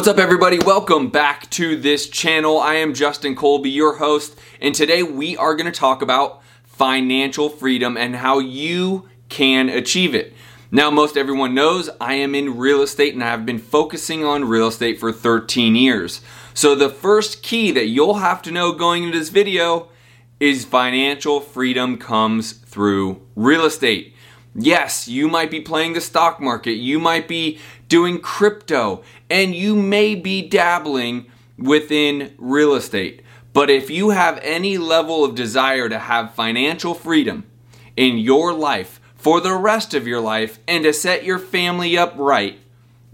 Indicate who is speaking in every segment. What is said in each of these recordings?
Speaker 1: What's up, everybody? Welcome back to this channel. I am Justin Colby, your host, and today we are going to talk about financial freedom and how you can achieve it. Now, most everyone knows I am in real estate and I have been focusing on real estate for 13 years. So, the first key that you'll have to know going into this video is financial freedom comes through real estate. Yes, you might be playing the stock market, you might be doing crypto, and you may be dabbling within real estate. But if you have any level of desire to have financial freedom in your life for the rest of your life and to set your family up right,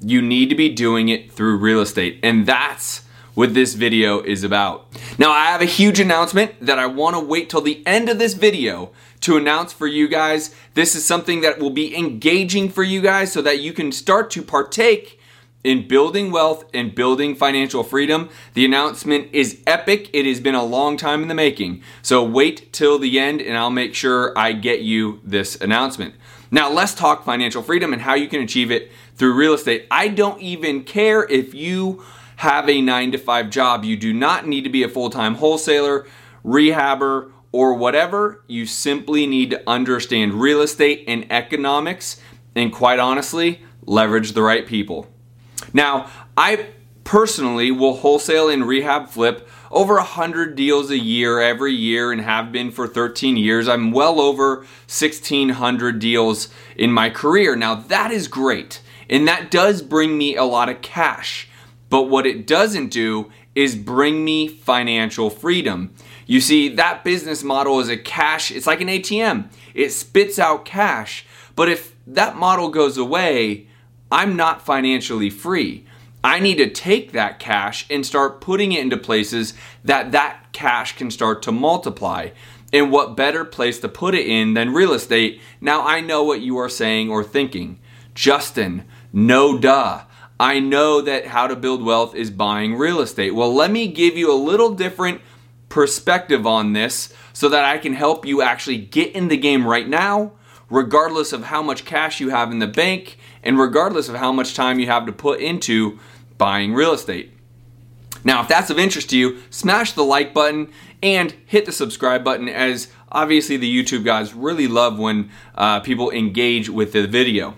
Speaker 1: you need to be doing it through real estate. And that's what this video is about. Now, I have a huge announcement that I want to wait till the end of this video to announce for you guys. This is something that will be engaging for you guys so that you can start to partake in building wealth and building financial freedom. The announcement is epic. It has been a long time in the making. So wait till the end and I'll make sure I get you this announcement. Now, let's talk financial freedom and how you can achieve it through real estate. I don't even care if you have a nine to five job. You do not need to be a full time wholesaler, rehabber, or whatever. You simply need to understand real estate and economics, and quite honestly, leverage the right people. Now, I personally will wholesale and rehab flip over 100 deals a year every year and have been for 13 years. I'm well over 1,600 deals in my career. Now, that is great, and that does bring me a lot of cash. But what it doesn't do is bring me financial freedom. You see, that business model is a cash, it's like an ATM. It spits out cash. But if that model goes away, I'm not financially free. I need to take that cash and start putting it into places that that cash can start to multiply. And what better place to put it in than real estate? Now I know what you are saying or thinking. Justin, no duh. I know that how to build wealth is buying real estate. Well, let me give you a little different perspective on this so that I can help you actually get in the game right now, regardless of how much cash you have in the bank and regardless of how much time you have to put into buying real estate. Now, if that's of interest to you, smash the like button and hit the subscribe button as obviously the YouTube guys really love when uh, people engage with the video.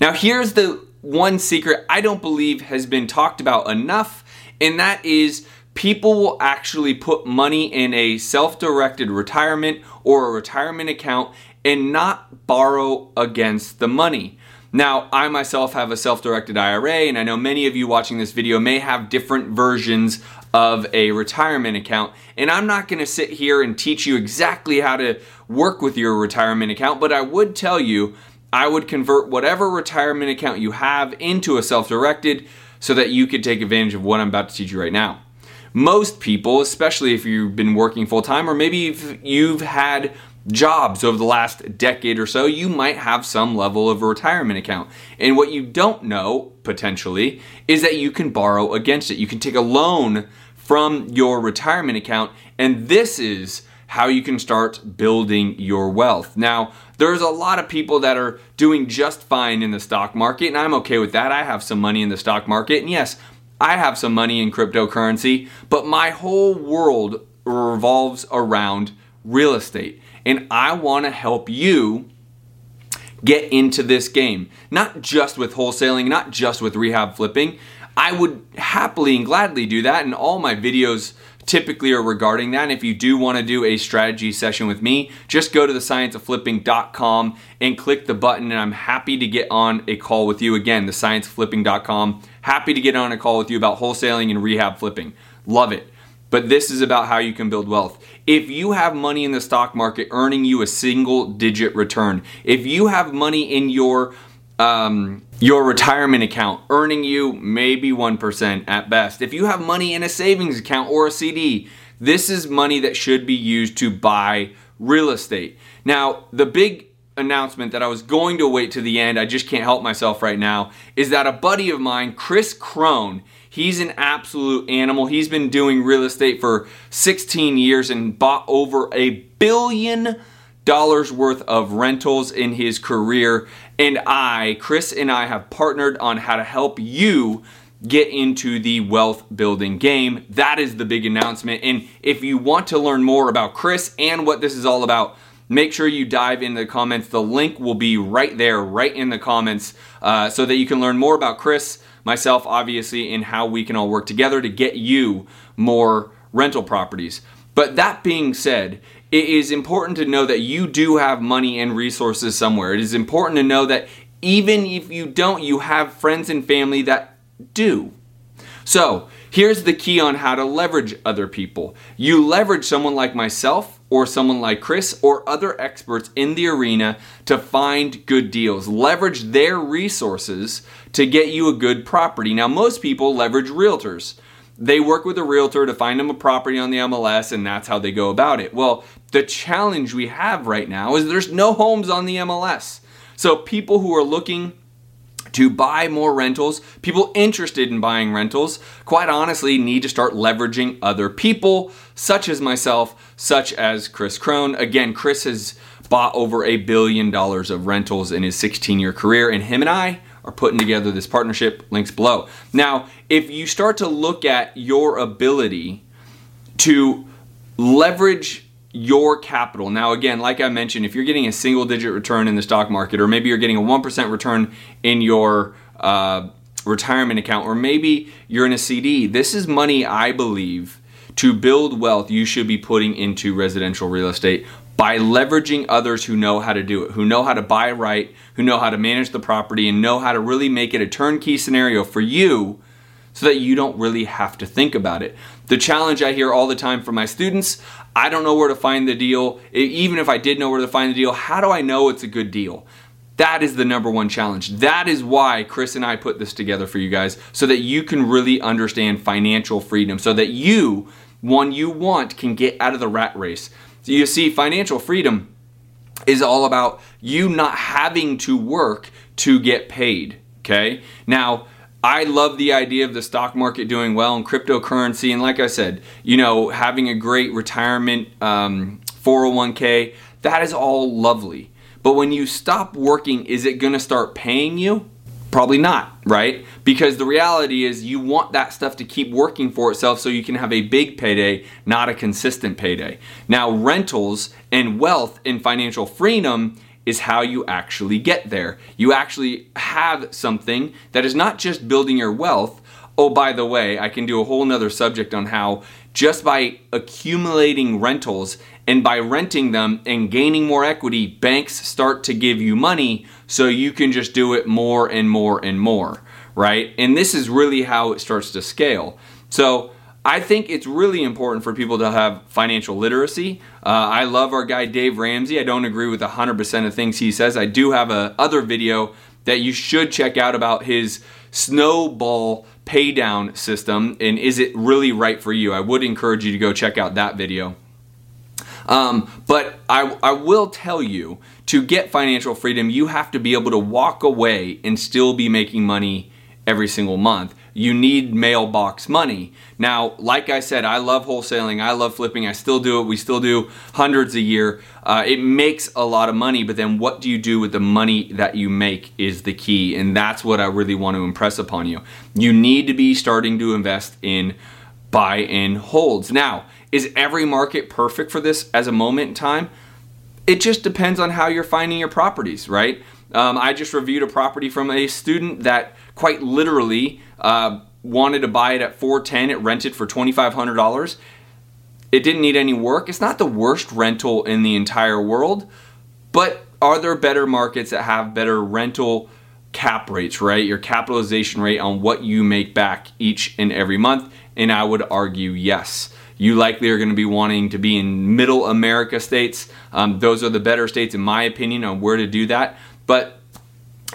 Speaker 1: Now, here's the one secret I don't believe has been talked about enough, and that is people will actually put money in a self directed retirement or a retirement account and not borrow against the money. Now, I myself have a self directed IRA, and I know many of you watching this video may have different versions of a retirement account. And I'm not going to sit here and teach you exactly how to work with your retirement account, but I would tell you I would convert whatever retirement account you have into a self directed so that you could take advantage of what I'm about to teach you right now. Most people, especially if you've been working full time or maybe if you've had jobs over the last decade or so, you might have some level of a retirement account. And what you don't know, potentially, is that you can borrow against it. You can take a loan from your retirement account, and this is how you can start building your wealth. Now, there's a lot of people that are doing just fine in the stock market, and I'm okay with that. I have some money in the stock market, and yes, I have some money in cryptocurrency, but my whole world revolves around real estate. And I want to help you get into this game. Not just with wholesaling, not just with rehab flipping. I would happily and gladly do that, and all my videos typically are regarding that. And if you do want to do a strategy session with me, just go to thescienceofflipping.com and click the button, and I'm happy to get on a call with you. Again, thescienceofflipping.com. Happy to get on a call with you about wholesaling and rehab flipping. Love it. But this is about how you can build wealth. If you have money in the stock market earning you a single digit return, if you have money in your um, your retirement account earning you maybe 1% at best. If you have money in a savings account or a CD, this is money that should be used to buy real estate. Now, the big announcement that I was going to wait to the end, I just can't help myself right now, is that a buddy of mine, Chris Crone, he's an absolute animal. He's been doing real estate for 16 years and bought over a billion dollars worth of rentals in his career. And I, Chris and I, have partnered on how to help you get into the wealth building game. That is the big announcement. And if you want to learn more about Chris and what this is all about, make sure you dive into the comments. The link will be right there, right in the comments, uh, so that you can learn more about Chris, myself, obviously, and how we can all work together to get you more rental properties. But that being said, it is important to know that you do have money and resources somewhere. It is important to know that even if you don't, you have friends and family that do. So, here's the key on how to leverage other people. You leverage someone like myself or someone like Chris or other experts in the arena to find good deals. Leverage their resources to get you a good property. Now, most people leverage realtors. They work with a realtor to find them a property on the MLS, and that's how they go about it. Well, the challenge we have right now is there's no homes on the MLS. So, people who are looking to buy more rentals. People interested in buying rentals, quite honestly, need to start leveraging other people, such as myself, such as Chris Crone. Again, Chris has bought over a billion dollars of rentals in his 16 year career, and him and I are putting together this partnership. Links below. Now, if you start to look at your ability to leverage your capital. Now, again, like I mentioned, if you're getting a single digit return in the stock market, or maybe you're getting a 1% return in your uh, retirement account, or maybe you're in a CD, this is money I believe to build wealth you should be putting into residential real estate by leveraging others who know how to do it, who know how to buy right, who know how to manage the property, and know how to really make it a turnkey scenario for you so that you don't really have to think about it. The challenge I hear all the time from my students I don't know where to find the deal. Even if I did know where to find the deal, how do I know it's a good deal? That is the number one challenge. That is why Chris and I put this together for you guys so that you can really understand financial freedom, so that you, one you want, can get out of the rat race. You see, financial freedom is all about you not having to work to get paid. Okay? Now, I love the idea of the stock market doing well and cryptocurrency. And like I said, you know, having a great retirement um, 401k, that is all lovely. But when you stop working, is it going to start paying you? Probably not, right? Because the reality is you want that stuff to keep working for itself so you can have a big payday, not a consistent payday. Now, rentals and wealth and financial freedom is how you actually get there. You actually have something that is not just building your wealth. Oh, by the way, I can do a whole nother subject on how just by accumulating rentals and by renting them and gaining more equity, banks start to give you money so you can just do it more and more and more, right? And this is really how it starts to scale. So, I think it's really important for people to have financial literacy. Uh, I love our guy Dave Ramsey. I don't agree with 100% of things he says. I do have a other video that you should check out about his snowball paydown system and is it really right for you? I would encourage you to go check out that video. Um, but I, I will tell you to get financial freedom, you have to be able to walk away and still be making money every single month you need mailbox money. Now, like I said, I love wholesaling, I love flipping, I still do it, we still do hundreds a year. Uh, it makes a lot of money, but then what do you do with the money that you make is the key, and that's what I really want to impress upon you. You need to be starting to invest in buy and holds. Now, is every market perfect for this as a moment in time? It just depends on how you're finding your properties, right? Um, I just reviewed a property from a student that quite literally uh, wanted to buy it at 410 it rented for $2500 it didn't need any work. It's not the worst rental in the entire world but are there better markets that have better rental cap rates right? Your capitalization rate on what you make back each and every month and i would argue yes. You likely are going to be wanting to be in middle america states. Um, those are the better states in my opinion on where to do that. But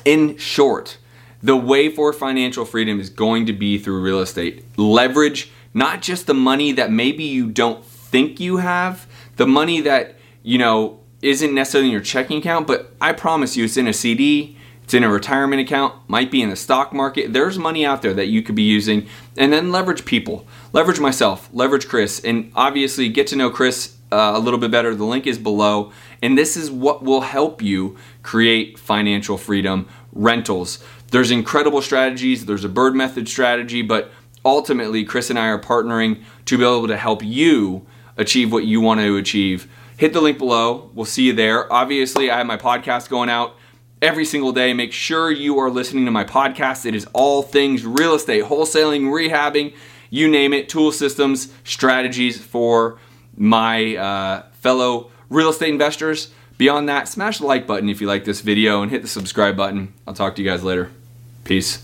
Speaker 1: in short the way for financial freedom is going to be through real estate. Leverage not just the money that maybe you don't think you have, the money that, you know, isn't necessarily in your checking account, but I promise you it's in a CD, it's in a retirement account, might be in the stock market. There's money out there that you could be using. And then leverage people. Leverage myself, leverage Chris, and obviously get to know Chris uh, a little bit better. The link is below. And this is what will help you create financial freedom rentals There's incredible strategies. There's a BRRRR method strategy, but ultimately, Chris and I are partnering to be able to help you achieve what you want to achieve. Hit the link below. We'll see you there. Obviously, I have my podcast going out every single day. Make sure you are listening to my podcast. It is all things real estate, wholesaling, rehabbing, you name it, tool systems, strategies for my uh, fellow real estate investors. Beyond that, smash the like button if you like this video and hit the subscribe button. I'll talk to you guys later. Peace.